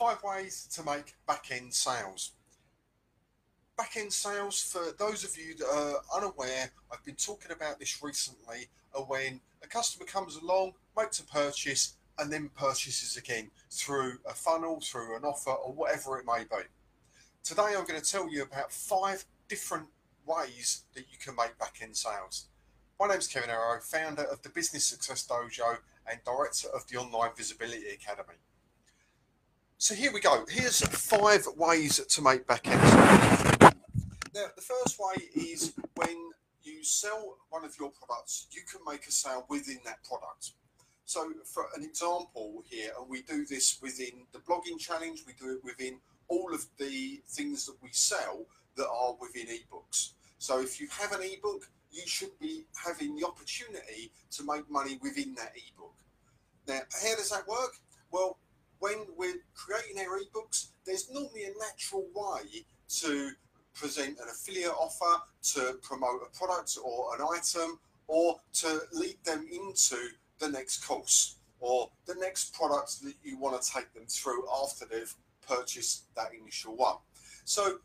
Five ways to make back end sales. Back end sales, for those of you that are unaware, I've been talking about this recently, when a customer comes along, makes a purchase, and then purchases again through a funnel, through an offer, or whatever it may be. Today, I'm going to tell you about five different ways that you can make back end sales. My name is Kevin Arrow, founder of the Business Success Dojo and director of the Online Visibility Academy. So here we go. Here's five ways to make back end sales. Now, the first way is when you sell one of your products, you can make a sale within that product. So, for an example here, and we do this within the blogging challenge, we do it within all of the things that we sell that are within ebooks. So, if you have an ebook, you should be having the opportunity to make money within that ebook. Now, how does that work? Well, when we're creating our ebooks, there's normally a natural way to present an affiliate offer, to promote a product or an item, or to lead them into the next course or the next product that you want to take them through after they've purchased that initial one. So,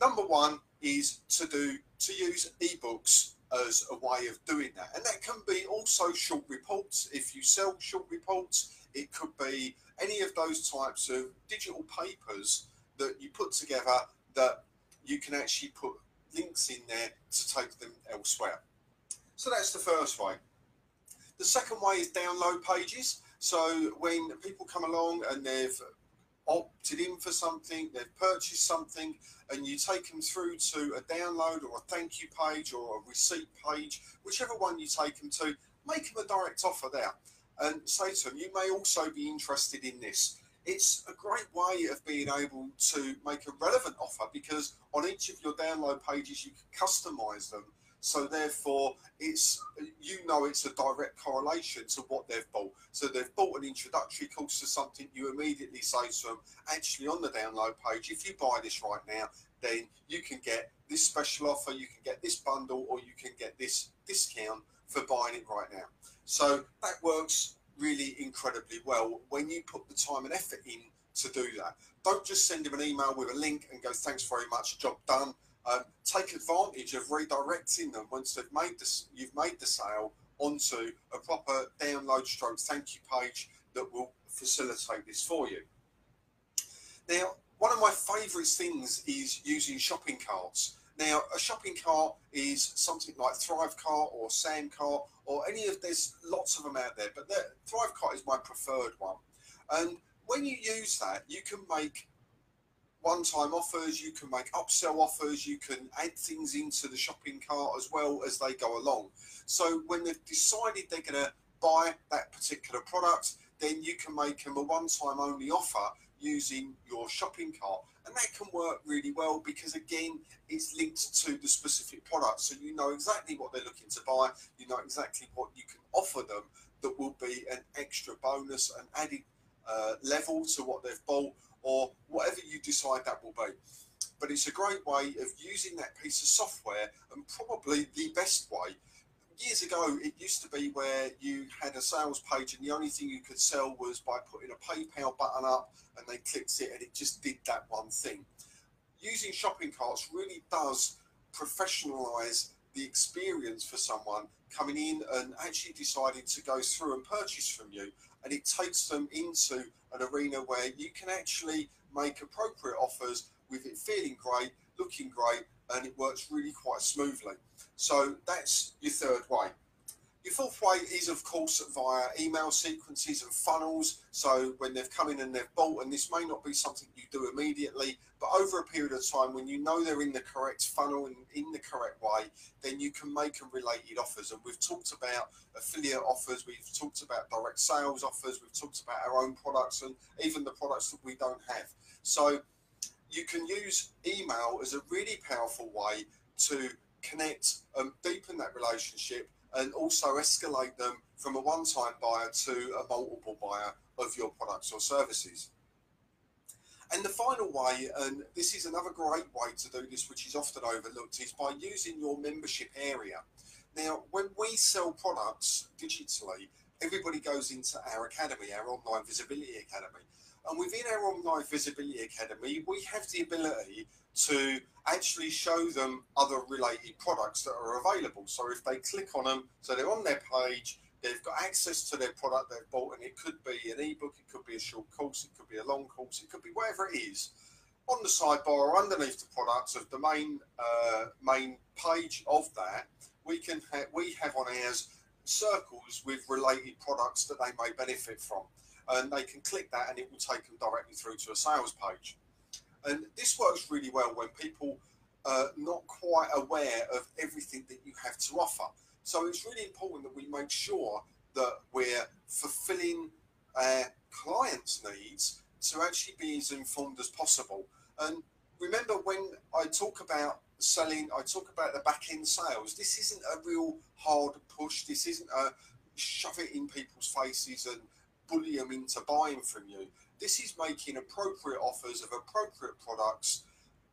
number one is to do to use ebooks as a way of doing that. And that can be also short reports. If you sell short reports, it could be any of those types of digital papers that you put together that you can actually put links in there to take them elsewhere. So that's the first way. The second way is download pages. So when people come along and they've opted in for something, they've purchased something, and you take them through to a download or a thank you page or a receipt page, whichever one you take them to, make them a direct offer there and them, you may also be interested in this. It's a great way of being able to make a relevant offer because on each of your download pages, you can customize them so therefore, it's you know it's a direct correlation to what they've bought. So they've bought an introductory course to something. You immediately say to them, actually on the download page, if you buy this right now, then you can get this special offer, you can get this bundle, or you can get this discount for buying it right now. So that works really incredibly well when you put the time and effort in to do that. Don't just send them an email with a link and go, thanks very much, job done um, take advantage of redirecting them once they've made this, you've made the sale onto a proper download stroke thank you page that will facilitate this for you. Now, one of my favourite things is using shopping carts. Now, a shopping cart is something like ThriveCart or SamCart or any of there's lots of them out there, but ThriveCart is my preferred one. And when you use that, you can make one time offers, you can make upsell offers, you can add things into the shopping cart as well as they go along. So when they've decided they're going to buy that particular product, then you can make them a one time only offer using your shopping cart. And that can work really well because, again, it's linked to the specific product. So you know exactly what they're looking to buy, you know exactly what you can offer them that will be an extra bonus, an added uh, level to what they've bought or whatever you decide that will be. But it's a great way of using that piece of software and probably the best way. Years ago, it used to be where you had a sales page and the only thing you could sell was by putting a PayPal button up and they clicked it and it just did that one thing. Using shopping carts really does professionalize the experience for someone coming in and actually deciding to go through and purchase from you and it takes them into an arena where you can actually make appropriate offers with it feeling great, looking great, and it works really quite smoothly. So that's your third way. Your fourth way is, of course, via email sequences and funnels. So when they've come in and they've bought, and this may not be something you do immediately, but over a period of time, when you know they're in the correct funnel and in the correct way, then you can make them related offers. And we've talked about affiliate offers, we've talked about direct sales offers, we've talked about our own products, and even the products that we don't have. So you can use email as a really powerful way to connect and deepen that relationship and also escalate them from a one time buyer to a multiple buyer of your products or services. And the final way, and this is another great way to do this, which is often overlooked, is by using your membership area. Now, when we sell products digitally, everybody goes into our academy, our online visibility academy. And within our online visibility academy, we have the ability to actually show them other related products that are available. So if they click on them, so they're on their page, they've got access to their product they've bought, and it could be an ebook, it could be a short course, it could be a long course, it could be whatever it is. On the sidebar or underneath the products of the main uh, main page of that, we can ha- we have on ours circles with related products that they may benefit from, and they can click that, and it will take them directly through to a sales page. And this works really well when people are not quite aware of everything that you have to offer. So it's really important that we make sure that we're fulfilling our clients' needs to actually be as informed as possible. And remember, when I talk about selling, I talk about the back end sales. This isn't a real hard push. This isn't a shove it in people's faces and bully them into buying from you. This is making appropriate offers of appropriate products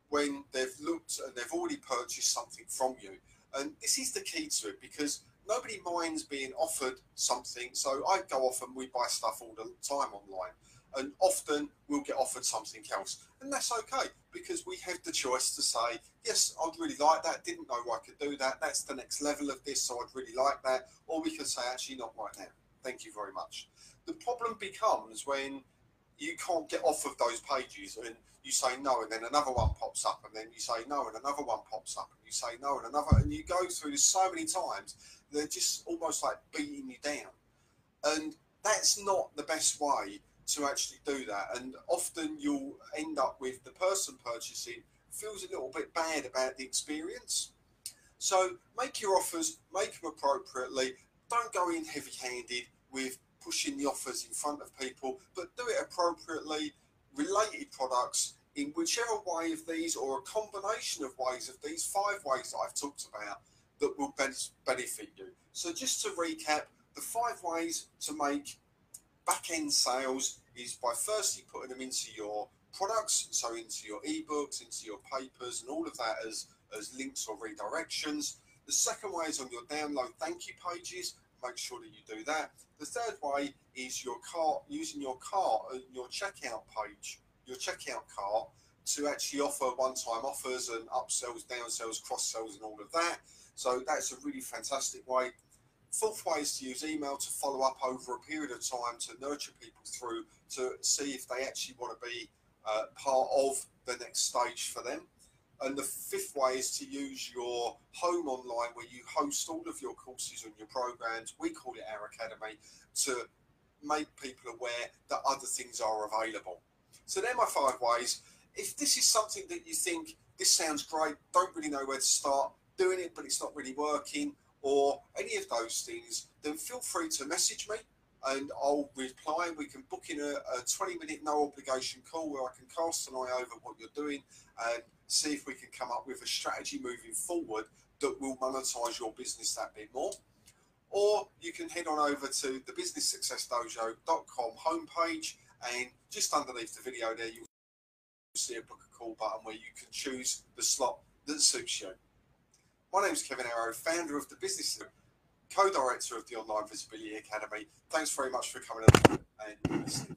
when they've looked and they've already purchased something from you. And this is the key to it because nobody minds being offered something. So I go off and we buy stuff all the time online. And often we'll get offered something else. And that's okay because we have the choice to say, yes, I'd really like that. Didn't know I could do that. That's the next level of this. So I'd really like that. Or we can say, actually, not right now. Thank you very much. The problem becomes when you can't get off of those pages and you say no and then another one pops up and then you say no and another one pops up and you say no and another and you go through this so many times they're just almost like beating you down. And that's not the best way to actually do that. And often you'll end up with the person purchasing feels a little bit bad about the experience. So make your offers make them appropriately don't go in heavy handed with pushing the offers in front of people, but do it appropriately, related products in whichever way of these or a combination of ways of these five ways that I've talked about that will benefit you. So just to recap, the five ways to make back-end sales is by firstly putting them into your products, so into your ebooks, into your papers, and all of that as, as links or redirections. The second way is on your download thank you pages, make sure that you do that. The third way is your cart using your cart, uh, your checkout page, your checkout cart to actually offer one-time offers and upsells, downsells, cross-sells, and all of that. So that's a really fantastic way. Fourth way is to use email to follow up over a period of time to nurture people through to see if they actually want to be uh, part of the next stage for them. And the fifth way is to use your home online where you host all of your courses and your programs. We call it our academy to make people aware that other things are available. So they're my five ways. If this is something that you think this sounds great, don't really know where to start doing it, but it's not really working, or any of those things, then feel free to message me and I'll reply. We can book in a, a 20 minute no obligation call where I can cast an eye over what you're doing and see if we can come up with a strategy moving forward that will monetize your business that bit more. Or you can head on over to the businesssuccessdojo.com homepage and just underneath the video there, you'll see a book a call button where you can choose the slot that suits you. My name is Kevin Arrow, founder of the Business, co-director of the Online Visibility Academy. Thanks very much for coming and listening.